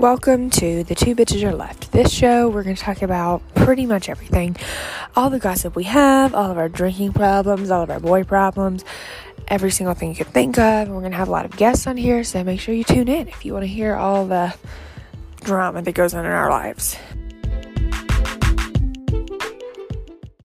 Welcome to The Two Bitches Are Left. This show, we're going to talk about pretty much everything. All the gossip we have, all of our drinking problems, all of our boy problems, every single thing you could think of. We're going to have a lot of guests on here, so make sure you tune in if you want to hear all the drama that goes on in our lives.